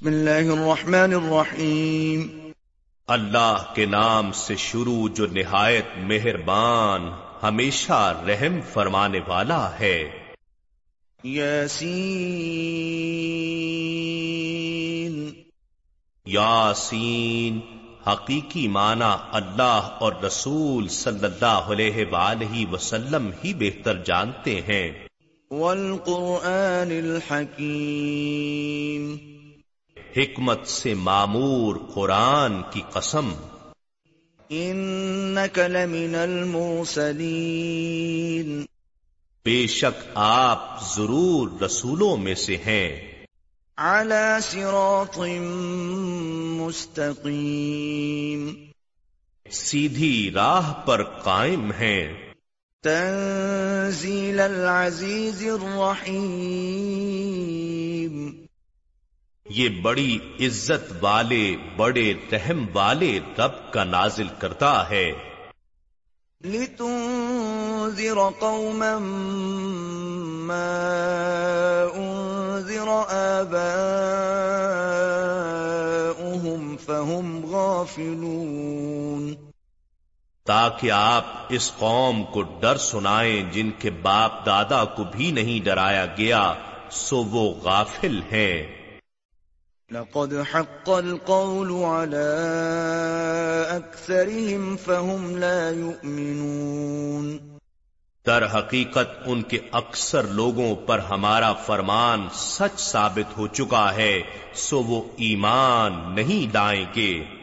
بسم اللہ الرحمن الرحیم۔ اللہ کے نام سے شروع جو نہایت مہربان ہمیشہ رحم فرمانے والا ہے۔ یاسین۔ یاسین حقیقی معنی اللہ اور رسول صلی اللہ علیہ وآلہ وسلم ہی بہتر جانتے ہیں۔ والقرآن الحکیم۔ حکمت سے معمور قرآن کی قسم۔ انک لمن المرسلین بے شک آپ ضرور رسولوں میں سے ہیں۔ على صراط مستقیم سیدھی راہ پر قائم ہیں۔ تنزیل العزیز الرحیم یہ بڑی عزت والے بڑے رحم والے رب کا نازل کرتا ہے۔ لتنذر قوما ما انذر آباؤهم فهم غافلون۔ تاکہ آپ اس قوم کو ڈر سنائیں جن کے باپ دادا کو بھی نہیں ڈرایا گیا سو وہ غافل ہیں۔ لقد حق القول على أكثرهم فهم لا يؤمنون. در حقیقت ان کے اکثر لوگوں پر ہمارا فرمان سچ ثابت ہو چکا ہے، سو وہ ایمان نہیں لائیں گے۔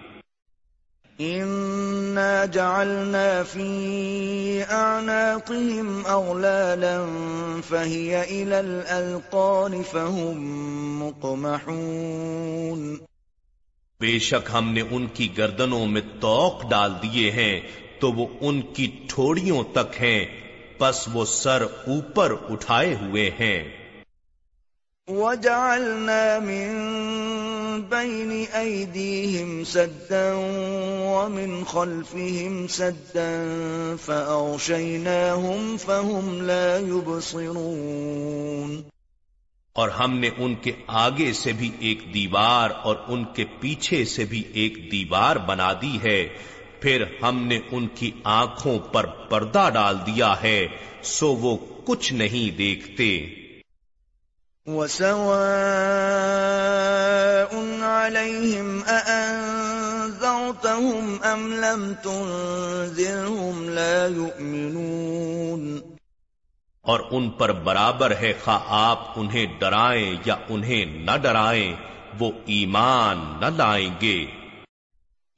إنا جعلنا في أعناقهم أغلالا فهي إلى الألقان فهم مقمحون بے شک ہم نے ان کی گردنوں میں توق ڈال دیے ہیں، تو وہ ان کی ٹھوڑیوں تک ہیں، پس وہ سر اوپر اٹھائے ہوئے ہیں۔ وجعلنا من بين أيديهم سدا ومن خلفهم سدا فأغشيناهم فهم لا يبصرون اور ہم نے ان کے آگے سے بھی ایک دیوار اور ان کے پیچھے سے بھی ایک دیوار بنا دی ہے۔ پھر ہم نے ان کی آنکھوں پر پردہ ڈال دیا ہے، سو وہ کچھ نہیں دیکھتے۔ وسواء عليهم أأنذرتهم أم لم تنذرهم لا يؤمنون اور ان پر برابر ہے خواہ آپ انہیں ڈرائیں یا انہیں نہ ڈرائیں وہ ایمان نہ لائیں گے۔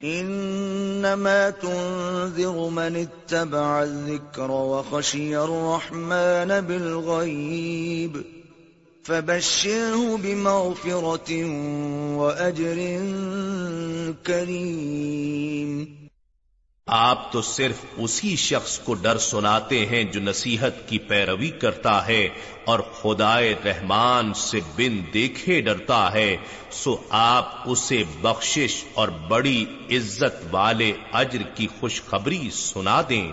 انما تنذر من اتبع الذکر وخشی الرحمن بالغیب فبشره بمغفرة وأجر كريم آپ تو صرف اسی شخص کو ڈر سناتے ہیں جو نصیحت کی پیروی کرتا ہے اور خدائے رحمان سے بن دیکھے ڈرتا ہے، سو آپ اسے بخشش اور بڑی عزت والے اجر کی خوشخبری سنا دیں۔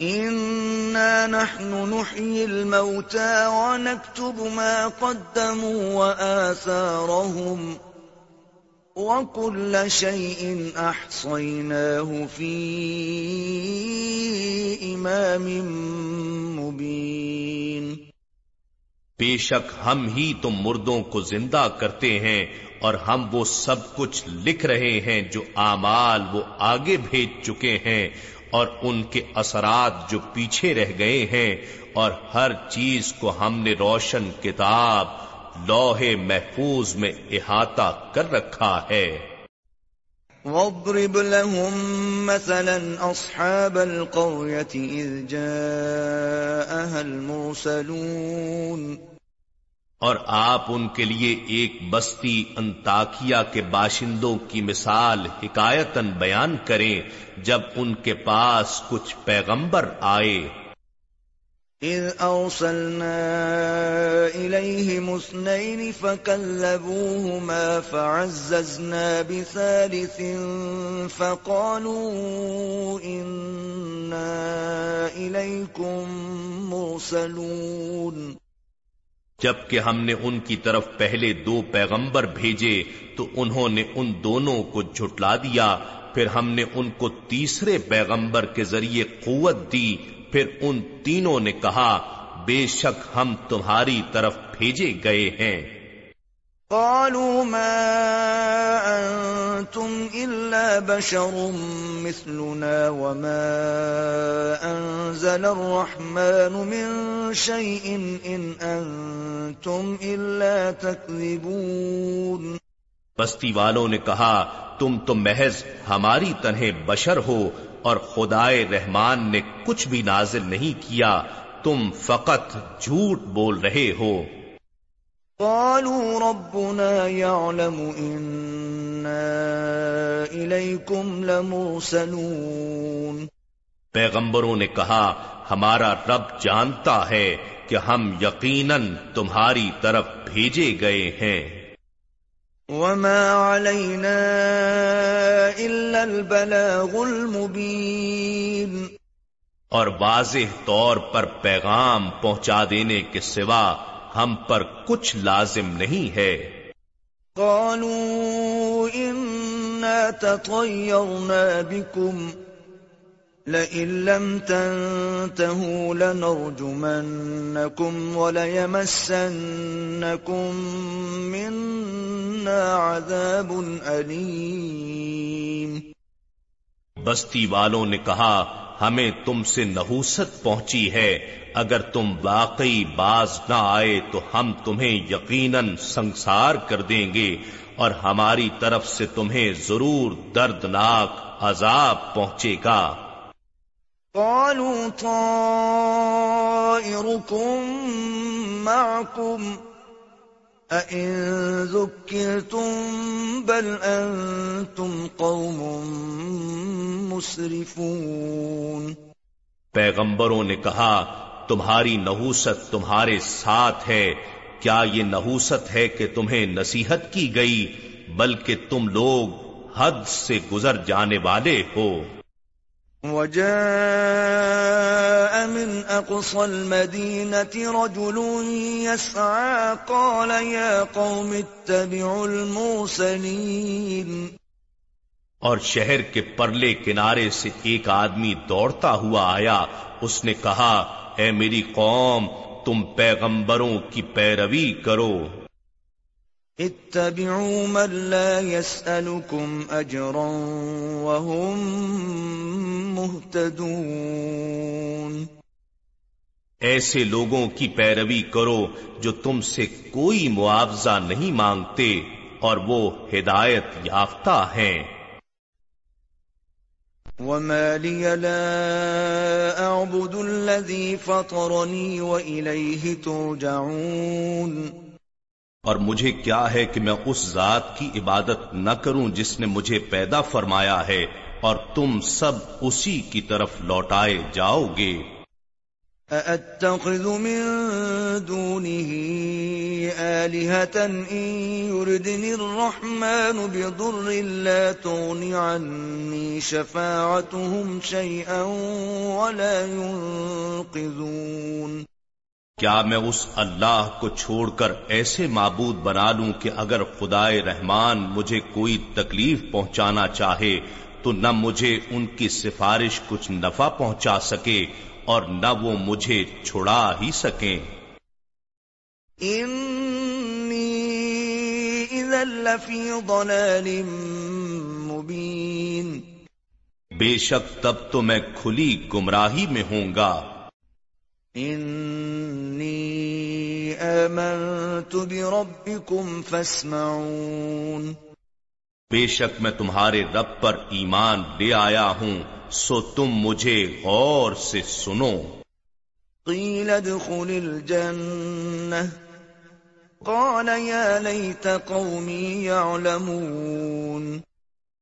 إنا نحن نحيي الموتى ونكتب ما قدموا وآثارهم وكل شيء أحصيناه في إمام مبين بے شک ہم ہی تم مردوں کو زندہ کرتے ہیں اور ہم وہ سب کچھ لکھ رہے ہیں جو اعمال وہ آگے بھیج چکے ہیں اور ان کے اثرات جو پیچھے رہ گئے ہیں اور ہر چیز کو ہم نے روشن کتاب لوہے محفوظ میں احاطہ کر رکھا ہے۔ وَاضْرِبْ لَهُمْ مَثَلًا أَصْحَابَ الْقَرْيَةِ إِذْ جَاءَهَا الْمُرْسَلُونَ اور آپ ان کے لیے ایک بستی انتاکیا کے باشندوں کی مثال حکایتن بیان کریں جب ان کے پاس کچھ پیغمبر آئے۔ اذ اوصلنا الیہم اثنین فکلبوہما فعززنا بثالث فقالوا اننا الیکم مرسلون۔ جبکہ ہم نے ان کی طرف پہلے دو پیغمبر بھیجے، تو انہوں نے ان دونوں کو جھٹلا دیا، پھر ہم نے ان کو تیسرے پیغمبر کے ذریعے قوت دی، پھر ان تینوں نے کہا، بے شک ہم تمہاری طرف بھیجے گئے ہیں۔ قالوا ما أنتم إلا بشر مثلنا وما أنزل الرحمن من شيء إن أنتم إلا تكذبون. بستی والوں نے کہا، تم تو محض ہماری طرح بشر ہو اور خدائے رحمان نے کچھ بھی نازل نہیں کیا، تم فقط جھوٹ بول رہے ہو۔ قالوا ربنا يعلم إنا إليكم لمرسلون. پیغمبروں نے کہا ہمارا رب جانتا ہے کہ ہم یقیناً تمہاری طرف بھیجے گئے ہیں۔ وما علينا إلا البلاغ المبين۔ اور واضح طور پر پیغام پہنچا دینے کے سوا ہم پر کچھ لازم نہیں ہے۔ قالوا إنا تطيرنا بكم لئن لم تنتهوا لنرجمنكم وليمسنكم منا عذاب أليم۔ بستی والوں نے کہا ہمیں تم سے نحوست پہنچی ہے۔ اگر تم واقعی باز نہ آئے تو ہم تمہیں یقیناً سنسار کر دیں گے اور ہماری طرف سے تمہیں ضرور دردناک عذاب پہنچے گا۔ قالوا طائركم معكم أئن ذكرتم بل أنتم قوم مسرفون۔ پیغمبروں نے کہا تمہاری نحوست تمہارے ساتھ ہے۔ کیا یہ نحوست ہے کہ تمہیں نصیحت کی گئی بلکہ تم لوگ حد سے گزر جانے والے ہو۔ وجاء من اقصى المدينة رجل يسعى قال يا قوم اتبعوا المرسلين. اور شہر کے پرلے کنارے سے ایک آدمی دوڑتا ہوا آیا۔ اس نے کہا اے میری قوم تم پیغمبروں کی پیروی کرو۔ اتبعوا من لا يسألكم اجرا وهم مهتدون۔ ایسے لوگوں کی پیروی کرو جو تم سے کوئی معاوضہ نہیں مانگتے اور وہ ہدایت یافتہ ہیں۔ وما لي لا أعبد الذي فطرني وإليه ترجعون اور مجھے کیا ہے کہ میں اس ذات کی عبادت نہ کروں جس نے مجھے پیدا فرمایا ہے اور تم سب اسی کی طرف لوٹائے جاؤ گے؟ أأتخذ من دونه آلهة إن يردني الرحمن بضر لا تغن عني شفاعتهم شيئا ولا ينقذون کیا میں اس اللہ کو چھوڑ کر ایسے معبود بنا لوں کہ اگر خدائے رحمان مجھے کوئی تکلیف پہنچانا چاہے تو نہ مجھے ان کی سفارش کچھ نفع پہنچا سکے اور نہ وہ مجھے چھڑا ہی سکیں۔ ضلال مبین بے شک تب تو میں کھلی گمراہی میں ہوں گا۔ انی آمنت بربکم فاسمعون۔ بے شک میں تمہارے رب پر ایمان لے آیا ہوں۔ سو تم مجھے غور سے سنو۔ قیل ادخل الجنہ۔ قال یا لیت قومی یعلمون۔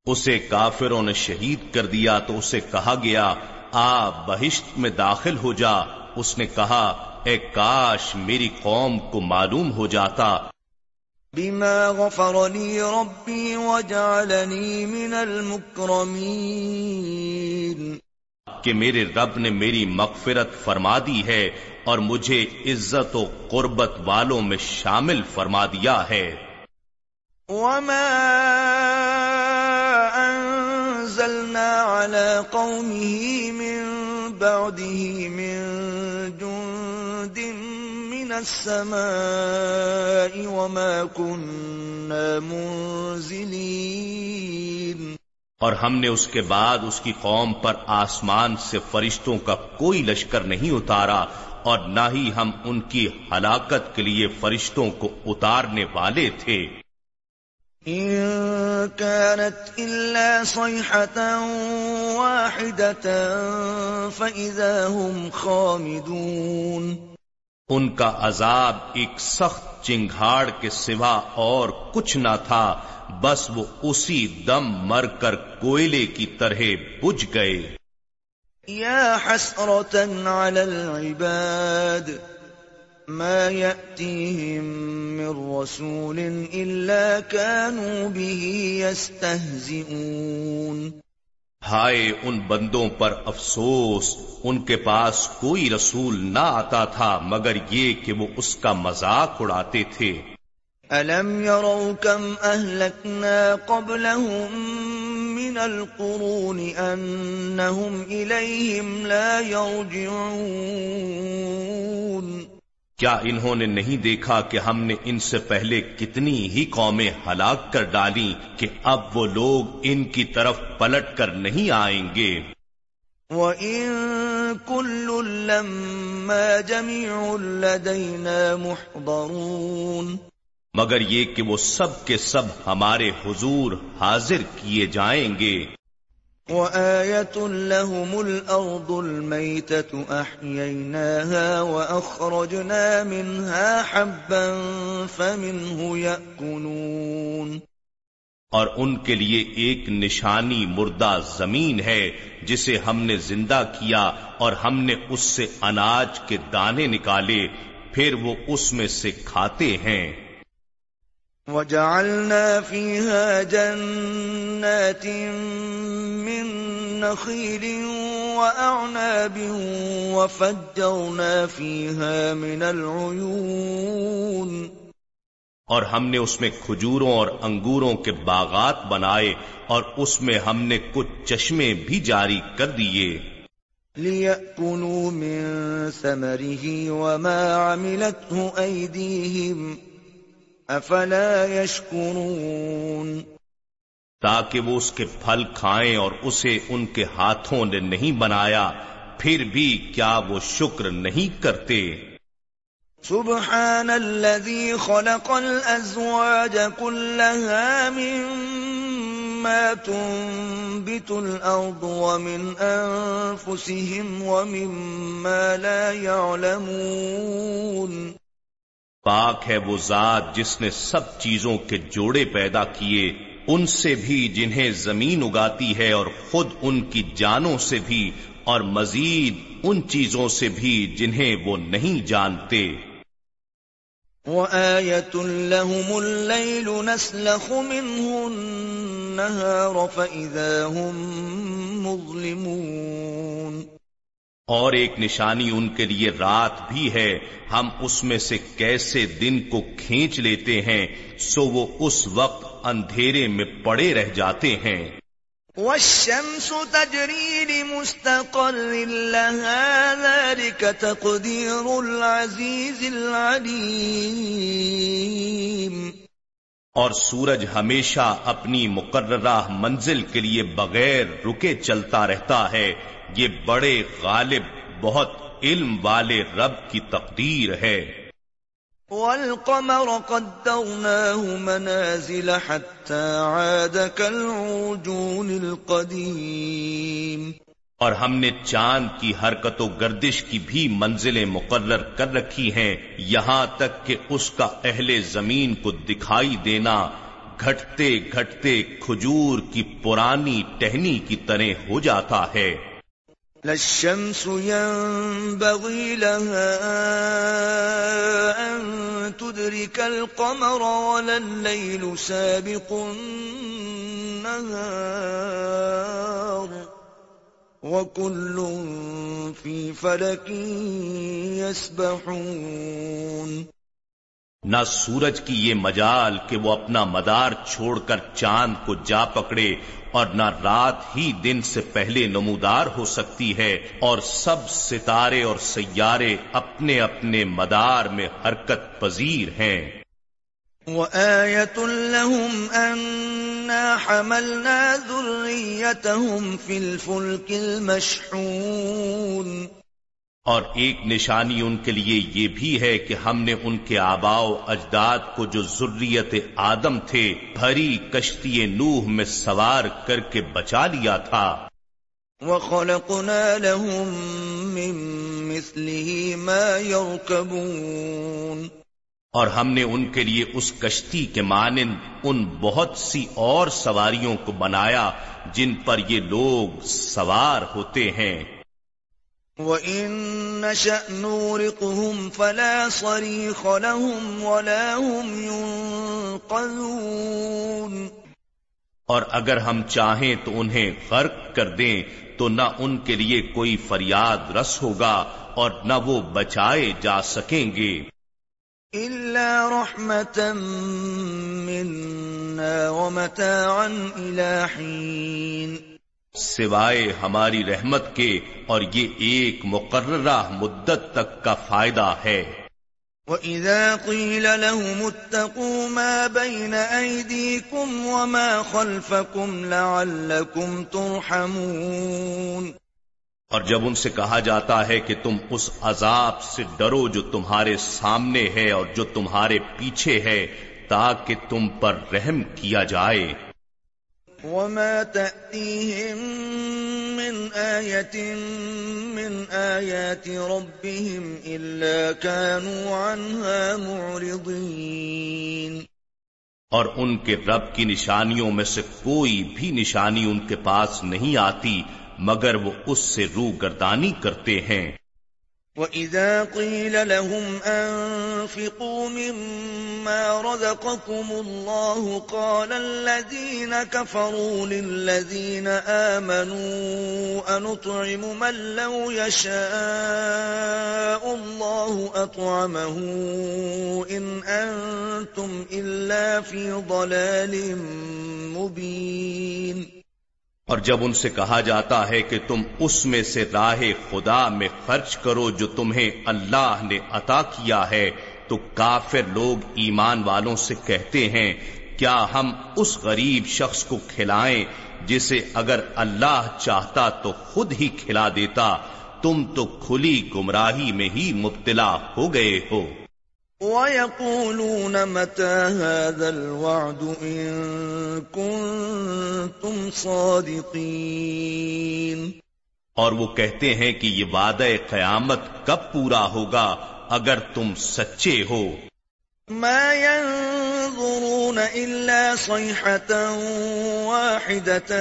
اسے کافروں نے شہید کر دیا تو اسے کہا گیا آ بہشت میں داخل ہو جا۔ اس نے کہا اے کاش میری قوم کو معلوم ہو جاتا۔ بما غفر لي ربي وجعلني من المكرمين کہ میرے رب نے میری مغفرت فرما دی ہے اور مجھے عزت و قربت والوں میں شامل فرما دیا ہے۔ وما انزلنا على قومه من بعده من جند من السماء وما كنا منزلين اور ہم نے اس کے بعد اس کی قوم پر آسمان سے فرشتوں کا کوئی لشکر نہیں اتارا اور نہ ہی ہم ان کی ہلاکت کے لیے فرشتوں کو اتارنے والے تھے۔ كانت إلا صيحة واحدة فإذا هم خامدون۔ ان کا عذاب ایک سخت چنگھاڑ کے سوا اور کچھ نہ تھا۔ بس وہ اسی دم مر کر کوئلے کی طرح بجھ گئے۔ يا حسرة على العباد ما يأتيهم من رسول إلا كانوا به يستهزئون ہائے ان بندوں پر افسوس ان کے پاس کوئی رسول نہ آتا تھا مگر یہ کہ وہ اس کا مذاق اڑاتے تھے۔ أَلَمْ يَرَوْا كَمْ أَهْلَكْنَا قَبْلَهُمْ مِنَ الْقُرُونِ أَنَّهُمْ إِلَيْهِمْ لَا يَرْجِعُونَ کیا انہوں نے نہیں دیکھا کہ ہم نے ان سے پہلے کتنی ہی قومیں ہلاک کر ڈالی کہ اب وہ لوگ ان کی طرف پلٹ کر نہیں آئیں گے؟ وَإِن كُلٌّ لَّمَّا جَمِيعٌ لَّدَيْنَا مُحْضَرُونَ مگر یہ کہ وہ سب کے سب ہمارے حضور حاضر کیے جائیں گے۔ وَآيَةٌ لَهُمُ الْأَرْضُ الْمَيْتَةُ أَحْيَيْنَاهَا وَأَخْرَجْنَا مِنْهَا حَبًّا فَمِنْهُ يَأْكُلُونَ۔ اور ان کے لیے ایک نشانی مردہ زمین ہے جسے ہم نے زندہ کیا اور ہم نے اس سے اناج کے دانے نکالے پھر وہ اس میں سے کھاتے ہیں۔ وجعلنا فيها جنات من نخيل وأعناب وفجرنا فيها من العيون اور ہم نے اس میں کھجوروں اور انگوروں کے باغات بنائے اور اس میں ہم نے کچھ چشمے بھی جاری کر دیے۔ لِيَأْكُلُوا مِن ثَمَرِهِ وَمَا عَمِلَتْهُ أَيْدِيهِمْ افلا يشكرون تاکہ وہ اس کے پھل کھائیں اور اسے ان کے ہاتھوں نے نہیں بنایا پھر بھی کیا وہ شکر نہیں کرتے؟ سبحان الذي خلق الازواج كلها مما تنبت الارض ومن انفسهم ومما لا يعلمون پاک ہے وہ ذات جس نے سب چیزوں کے جوڑے پیدا کیے، ان سے بھی جنہیں زمین اگاتی ہے اور خود ان کی جانوں سے بھی اور مزید ان چیزوں سے بھی جنہیں وہ نہیں جانتے۔ وَآيَةٌ لَهُمُ اللَّيْلُ نَسْلَخُ مِنْهُ النَّهَارَ فَإِذَا هُمْ مُظْلِمُونَ اور ایک نشانی ان کے لیے رات بھی ہے ہم اس میں سے کیسے دن کو کھینچ لیتے ہیں سو وہ اس وقت اندھیرے میں پڑے رہ جاتے ہیں۔ والشمس تجری لمستقر لها ذلك تقدير العزيز العليم۔ اور سورج ہمیشہ اپنی مقررہ منزل کے لیے بغیر رکے چلتا رہتا ہے۔ یہ بڑے غالب بہت علم والے رب کی تقدیر ہے۔ والقمر قدرناه منازل حتى عاد كالعجون القديم۔ اور ہم نے چاند کی حرکت و گردش کی بھی منزلیں مقرر کر رکھی ہیں۔ یہاں تک کہ اس کا اہل زمین کو دکھائی دینا گھٹتے گھٹتے کھجور کی پرانی ٹہنی کی طرح ہو جاتا ہے۔ للشمس ينبغي لها أن تدرك القمر ولا الليل سابق النهار وكل في فلك يسبحون نہ سورج کی یہ مجال کہ وہ اپنا مدار چھوڑ کر چاند کو جا پکڑے اور نہ رات ہی دن سے پہلے نمودار ہو سکتی ہے اور سب ستارے اور سیارے اپنے اپنے مدار میں حرکت پذیر ہیں۔ وَآيَةٌ لَهُمْ أَنَّا حَمَلْنَا ذُرِّيَّتَهُمْ فِي الْفُلْكِ الْمَشْحُونَ اور ایک نشانی ان کے لیے یہ بھی ہے کہ ہم نے ان کے آبا و اجداد کو جو ضروریت آدم تھے بھری کشتی نوح میں سوار کر کے بچا لیا تھا۔ وَخَلَقْنَا لَهُم مِّن مِثْلِهِ مَا يَرْكَبُونَ۔ اور ہم نے ان کے لیے اس کشتی کے مانند ان بہت سی اور سواریوں کو بنایا جن پر یہ لوگ سوار ہوتے ہیں۔ وَإِن نَّشَأْ نُورِقْهُمْ فَلَا صَرِيخَ لَهُمْ وَلَا هُمْ يُنقَذُونَ اور اگر ہم چاہیں تو انہیں غرق کر دیں تو نہ ان کے لیے کوئی فریاد رس ہوگا اور نہ وہ بچائے جا سکیں گے۔ إِلَّا رَحْمَةً مِّنَّا وَمَتَاعًا إِلَى حِينٍ سوائے ہماری رحمت کے اور یہ ایک مقررہ مدت تک کا فائدہ ہے۔ وَإِذَا قِيلَ لَهُمُ اتَّقُوا مَا بَيْنَ أَيْدِيكُمْ وَمَا خَلْفَكُمْ لَعَلَّكُمْ تُرْحَمُونَ۔ اور جب ان سے کہا جاتا ہے کہ تم اس عذاب سے ڈرو جو تمہارے سامنے ہے اور جو تمہارے پیچھے ہے تاکہ تم پر رحم کیا جائے۔ وما تأتيهم من آية من آيات ربهم إلا كانوا عنها معرضين اور ان کے رب کی نشانیوں میں سے کوئی بھی نشانی ان کے پاس نہیں آتی، مگر وہ اس سے رو گردانی کرتے ہیں۔ وَإِذَا قِيلَ لَهُمْ أَنفِقُوا مِمَّا رَزَقَكُمُ اللَّهُ قَالَ الَّذِينَ كَفَرُوا لِلَّذِينَ آمَنُوا أَنُطْعِمُ مَن لَّوْ يَشَاءُ اللَّهُ أَطْعَمَهُ إِنْ أَنتُمْ إِلَّا فِي ضَلَالٍ مُّبِينٍ اور جب ان سے کہا جاتا ہے کہ تم اس میں سے راہ خدا میں خرچ کرو جو تمہیں اللہ نے عطا کیا ہے، تو کافر لوگ ایمان والوں سے کہتے ہیں، کیا ہم اس غریب شخص کو کھلائیں جسے اگر اللہ چاہتا تو خود ہی کھلا دیتا؟ تم تو کھلی گمراہی میں ہی مبتلا ہو گئے ہو۔ وَيَقُولُونَ مَتَى هَذَا الْوَعْدُ إِن كُنتُمْ صَادِقِينَ اور وہ کہتے ہیں کہ یہ وعدہ قیامت کب پورا ہوگا اگر تم سچے ہو۔ ما ينظرون إلا صيحة واحدة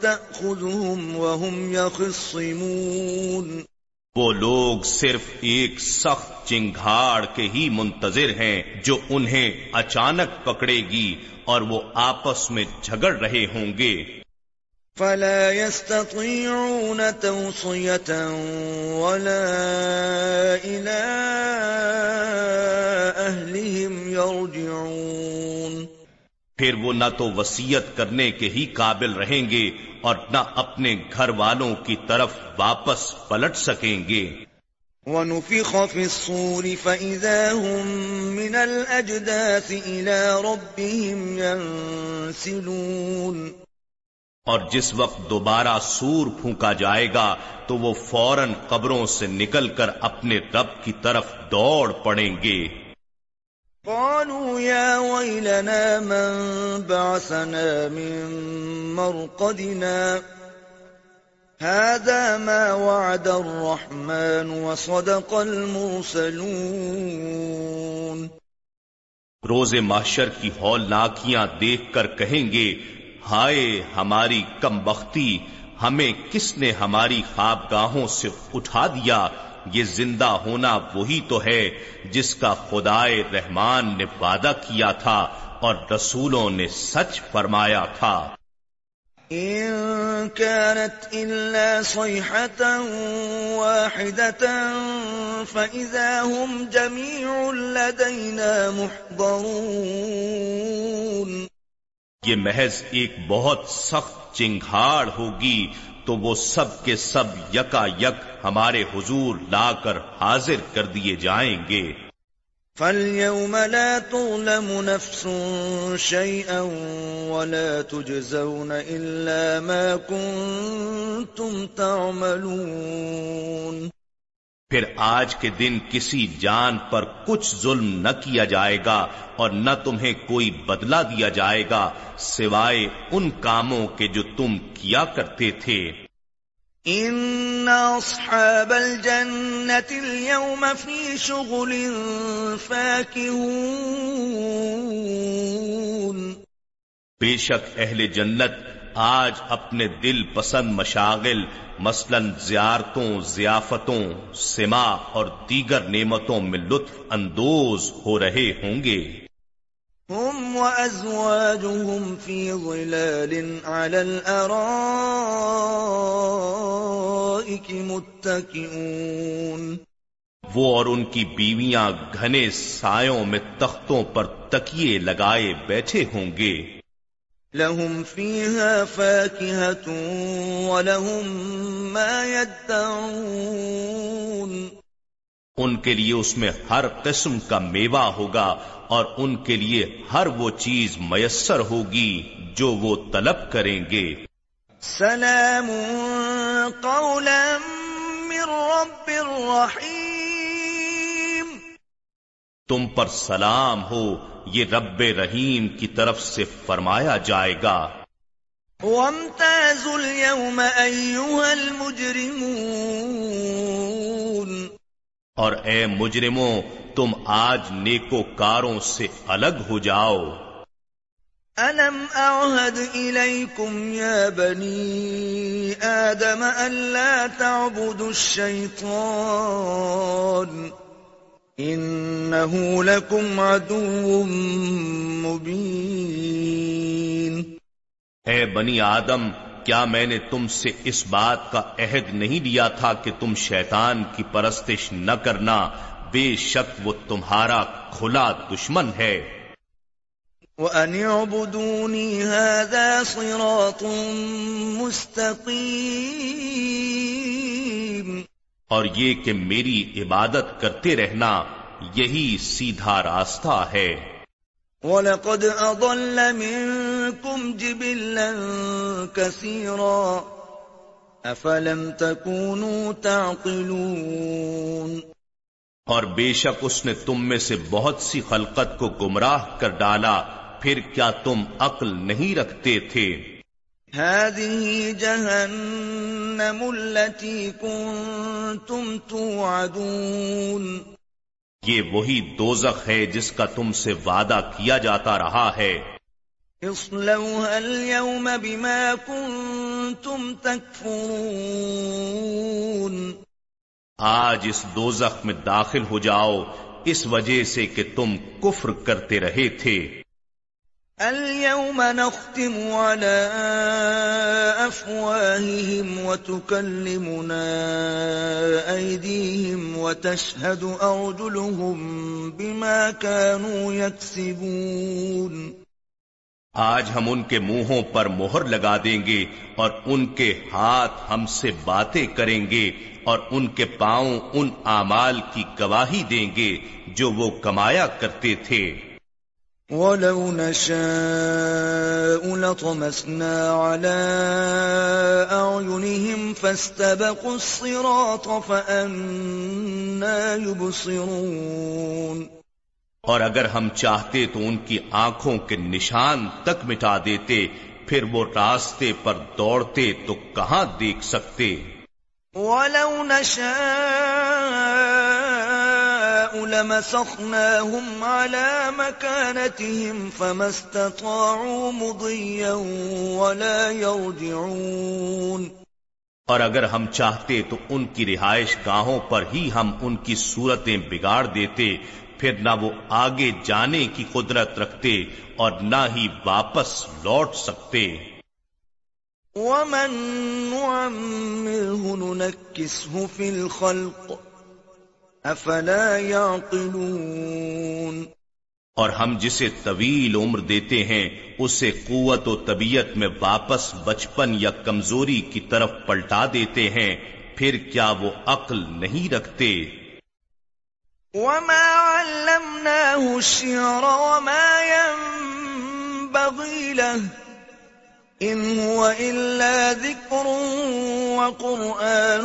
تأخذهم وهم يخصمون وہ لوگ صرف ایک سخت چنگھاڑ کے ہی منتظر ہیں جو انہیں اچانک پکڑے گی اور وہ آپس میں جھگڑ رہے ہوں گے۔ فلا يستطيعون توصية ولا إلى أهلهم يرجعون پھر وہ نہ تو وسیعت کرنے کے ہی قابل رہیں گے اور نہ اپنے گھر والوں کی طرف واپس پلٹ سکیں گے۔ وَنُفِخَ فِي الصُّورِ فَإِذَا هُم مِّنَ الْأَجْدَاثِ إِلَىٰ رَبِّهِمْ يَنسِلُونَ۔ اور جس وقت دوبارہ سور پھونکا جائے گا تو وہ فوراً قبروں سے نکل کر اپنے رب کی طرف دوڑ پڑیں گے۔ قالوا يا ويلنا من بعثنا من مرقدنا. هذا ما وعد الرحمن وصدق المرسلون. روز محشر کی ہول ناکیاں دیکھ کر کہیں گے، ہائے ہماری کم بختی ہمیں کس نے ہماری خوابگاہوں سے اٹھا دیا؟ یہ زندہ ہونا وہی تو ہے جس کا خدائے رحمان نے وعدہ کیا تھا اور رسولوں نے سچ فرمایا تھا۔ إن كانت إلا صيحة واحدة فإذا هم جميع لدينا محضرون۔ یہ محض ایک بہت سخت چنگھاڑ ہوگی تو وہ سب کے سب یکا یک ہمارے حضور لا کر حاضر کر دیے جائیں گے۔ فَالْيَوْمَ لَا تُظْلَمُ نَفْسٌ شَيْئًا وَلَا تُجْزَوْنَ إِلَّا مَا كُنْتُمْ تَعْمَلُونَ۔ پھر آج کے دن کسی جان پر کچھ ظلم نہ کیا جائے گا اور نہ تمہیں کوئی بدلہ دیا جائے گا سوائے ان کاموں کے جو تم کیا کرتے تھے۔ ان اصحاب الجنة اليوم في شغل فاكهون بے شک اہل جنت آج اپنے دل پسند مشاغل، مثلا زیارتوں، ضیافتوں سما اور دیگر نعمتوں میں لطف اندوز ہو رہے ہوں گے۔ هم وأزواجهم في ظلال على الأرائك متكئون. وہ اور ان کی بیویاں گھنے سایوں میں تختوں پر تکیے لگائے بیٹھے ہوں گے۔ لهم فيها فاكهة ولهم ما يدعون. ان کے لیے اس میں ہر قسم کا میوہ ہوگا اور ان کے لیے ہر وہ چیز میسر ہوگی جو وہ طلب کریں گے۔ سلام قولا من رب الرحیم تم پر سلام ہو یہ رب رحیم کی طرف سے فرمایا جائے گا۔ وامتازوا اليوم أيها المجرمون۔ اور اے مجرموں تم آج نیکو کاروں سے الگ ہو جاؤ۔ ألم أعهد إليكم يا بني آدم ألا تعبدوا الشيطان إنه لكم عدو مبين۔ اے بنی آدم کیا میں نے تم سے اس بات کا عہد نہیں لیا تھا کہ تم شیطان کی پرستش نہ کرنا؟ بے شک وہ تمہارا کھلا دشمن ہے۔ وَأَنِ اعْبُدُونِي هَذَا صِرَاطٌ مُسْتَقِيمٌ۔ اور یہ کہ میری عبادت کرتے رہنا یہی سیدھا راستہ ہے۔ وَلَقَدْ أَضَلَّ مِنكُمْ جِبِلًّا كَثِيرًا أَفَلَمْ تَكُونُوا تَعْقِلُونَ اور بے شک اس نے تم میں سے بہت سی خلقت کو گمراہ کر ڈالا پھر کیا تم عقل نہیں رکھتے تھے؟ هذه جهنم التي كنتم توعدون یہ وہی دوزخ ہے جس کا تم سے وعدہ کیا جاتا رہا ہے۔ اصلوها اليوم بما كنتم تكفرون۔ آج اس دوزخ میں داخل ہو جاؤ اس وجہ سے کہ تم کفر کرتے رہے تھے۔ اليوم نختم على أفواههم وتكلمنا أيديهم وتشهد أرجلهم بما كانوا يكسبون. آج ہم ان کے منہوں پر مہر لگا دیں گے اور ان کے ہاتھ ہم سے باتیں کریں گے اور ان کے پاؤں ان اعمال کی گواہی دیں گے جو وہ کمایا کرتے تھے۔ ولو نشاء لطمسنا على أعينهم فاستبقوا الصراط فأنا يبصرون اور اگر ہم چاہتے تو ان کی آنکھوں کے نشان تک مٹا دیتے پھر وہ راستے پر دوڑتے تو کہاں دیکھ سکتے؟ ولو نشاء لمسخناهم على مكانتهم فما استطاعوا مضيا ولا يرجعون اور اگر ہم چاہتے تو ان کی رہائش گاہوں پر ہی ہم ان کی صورتیں بگاڑ دیتے پھر نہ وہ آگے جانے کی قدرت رکھتے اور نہ ہی واپس لوٹ سکتے۔ ومن نعمره ننكسه في الخلق افلا يعقلون اور ہم جسے طویل عمر دیتے ہیں اسے قوت و طبیعت میں واپس بچپن یا کمزوری کی طرف پلٹا دیتے ہیں پھر کیا وہ عقل نہیں رکھتے؟ وما علمناه الشعر وما ينبغي له ان هو الا ذكر وقران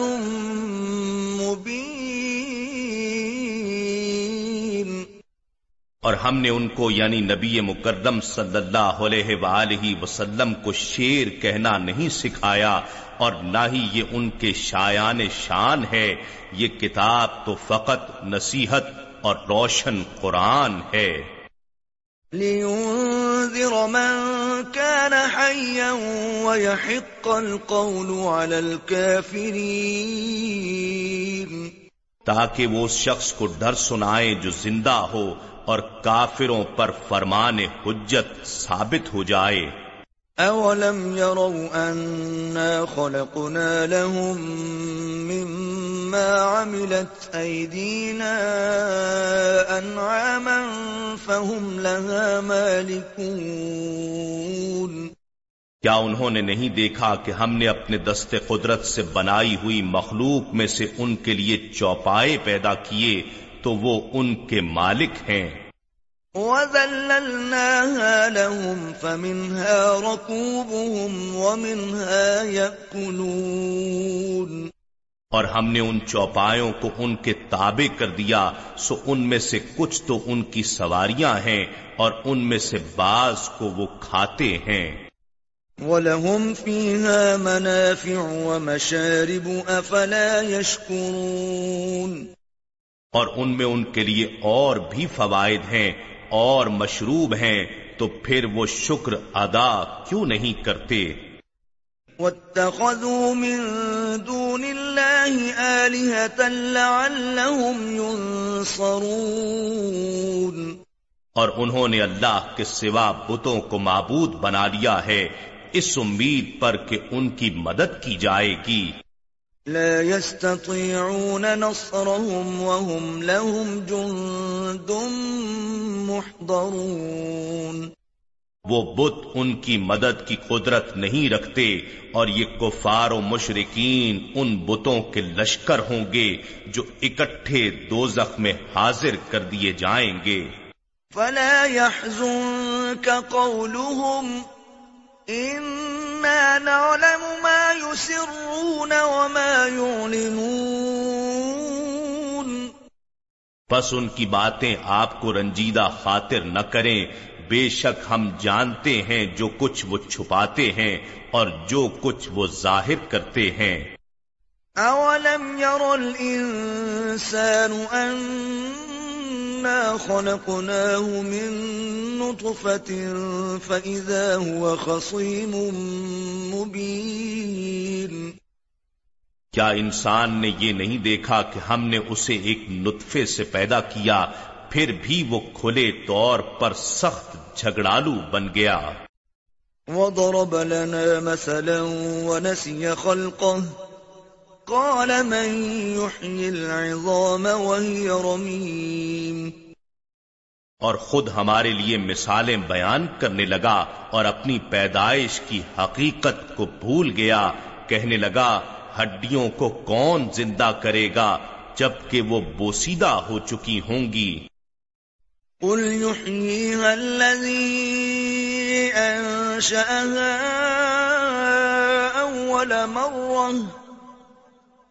مبين اور ہم نے ان کو یعنی نبی مقدم صلی اللہ علیہ وآلہ وسلم کو شیر کہنا نہیں سکھایا اور نہ ہی یہ ان کے شایان شان ہے یہ کتاب تو فقط نصیحت اور روشن قرآن ہے۔ لِيُنذِرَ مَن كَانَ حَيًّا وَيَحِقَّ الْقَوْلُ عَلَى الْكَافِرِينَ۔ تاکہ وہ اس شخص کو ڈر سنائے جو زندہ ہو اور کافروں پر فرمان حجت ثابت ہو جائے۔ اولم يروا اننا خلقنا لهم مما عملت ايدينا انعاما فهم لها مالكون۔ کیا انہوں نے نہیں دیکھا کہ ہم نے اپنے دست قدرت سے بنائی ہوئی مخلوق میں سے ان کے لیے چوپائے پیدا کیے تو وہ ان کے مالک ہیں۔ وَذَلَّلْنَاهَا لَهُمْ فَمِنْهَا رَكُوبُهُمْ وَمِنْهَا يَأْكُلُونَ۔ اور ہم نے ان چوپایوں کو ان کے تابع کر دیا سو ان میں سے کچھ تو ان کی سواریاں ہیں اور ان میں سے بعض کو وہ کھاتے ہیں۔ وَلَهُمْ فِيهَا مَنَافِعُ وَمَشَارِبُ أَفَلَا يَشْكُرُونَ۔ اور ان میں ان کے لیے اور بھی فوائد ہیں اور مشروب ہیں تو پھر وہ شکر ادا کیوں نہیں کرتے؟ واتخذوا من دون الله آلهة لعلهم ينصرون۔ اور انہوں نے اللہ کے سوا بتوں کو معبود بنا لیا ہے۔ اس امید پر کہ ان کی مدد کی جائے گی۔ لا يستطيعون نصرهم وهم لهم جند محضرون. وہ بت ان کی مدد کی قدرت نہیں رکھتے اور یہ کفار و مشرقین ان بتوں کے لشکر ہوں گے جو اکٹھے دو میں حاضر کر دیے جائیں گے۔ فلا يحزنك قولهم إنا نعلم ما يسرون وما يعلنون پس ان کی باتیں آپ کو رنجیدہ خاطر نہ کریں۔ بے شک ہم جانتے ہیں جو کچھ وہ چھپاتے ہیں اور جو کچھ وہ ظاہر کرتے ہیں۔ اولم ير الانسان ان خلقناه من نطفة فإذا هو خصيم مبين کیا انسان نے یہ نہیں دیکھا کہ ہم نے اسے ایک نطفے سے پیدا کیا پھر بھی وہ کھلے طور پر سخت جھگڑالو بن گیا؟ وضرب لنا مثلا ونسي خلقه قال من يحيي العظام وهي رميم اور خود ہمارے لیے مثالیں بیان کرنے لگا اور اپنی پیدائش کی حقیقت کو بھول گیا۔ کہنے لگا ہڈیوں کو کون زندہ کرے گا جبکہ وہ بوسیدہ ہو چکی ہوں گی۔ قل يحييها الذي أنشأها أول مرة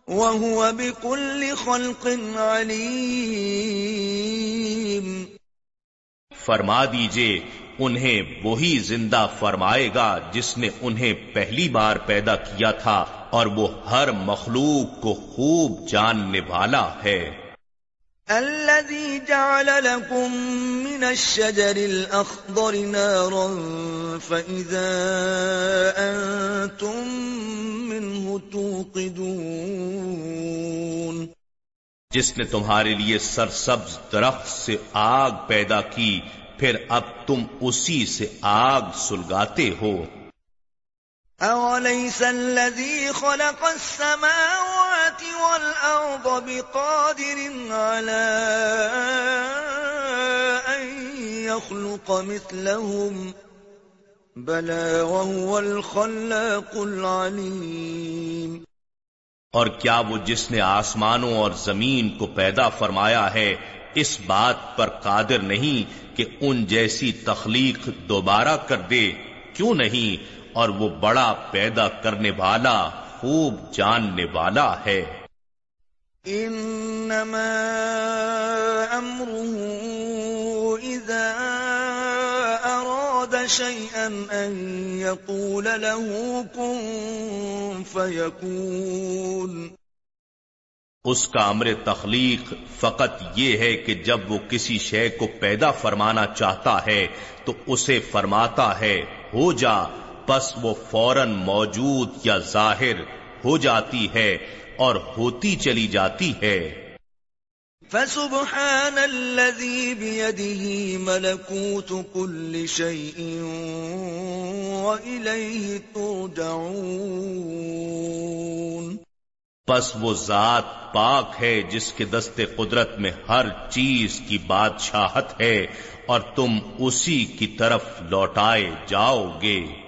وهو بكل خلق عليم۔ فرما دیجیے، انہیں وہی زندہ فرمائے گا جس نے انہیں پہلی بار پیدا کیا تھا اور وہ ہر مخلوق کو خوب جاننے والا ہے۔ الذي جعل لكم من الشجر الأخضر نارا فإذا أنتم منه توقدون جس نے تمہارے لیے سرسبز درخت سے آگ پیدا کی پھر اب تم اسی سے آگ سلگاتے ہو۔ أوليس الذي خلق السماوات والأرض بقادر على أن يخلق مثلهم. بلى وهو الخلاق العليم. اور کیا وہ جس نے آسمانوں اور زمین کو پیدا فرمایا ہے، اس بات پر قادر نہیں کہ ان جیسی تخلیق دوبارہ کر دے؟ کیوں نہیں؟ اور وہ بڑا پیدا کرنے والا خوب جاننے والا ہے۔ انما امره اذا اراد شيئا ان يقول له كن فيكون اس کا امر تخلیق فقط یہ ہے کہ جب وہ کسی شے کو پیدا فرمانا چاہتا ہے تو اسے فرماتا ہے ہو جا پس وہ فوراً موجود یا ظاہر ہو جاتی ہے اور ہوتی چلی جاتی ہے۔ فسبحان الذي بيده ملكوت كل شيء وإليه ترجعون۔ پس وہ ذات پاک ہے جس کے دست قدرت میں ہر چیز کی بادشاہت ہے اور تم اسی کی طرف لوٹائے جاؤ گے۔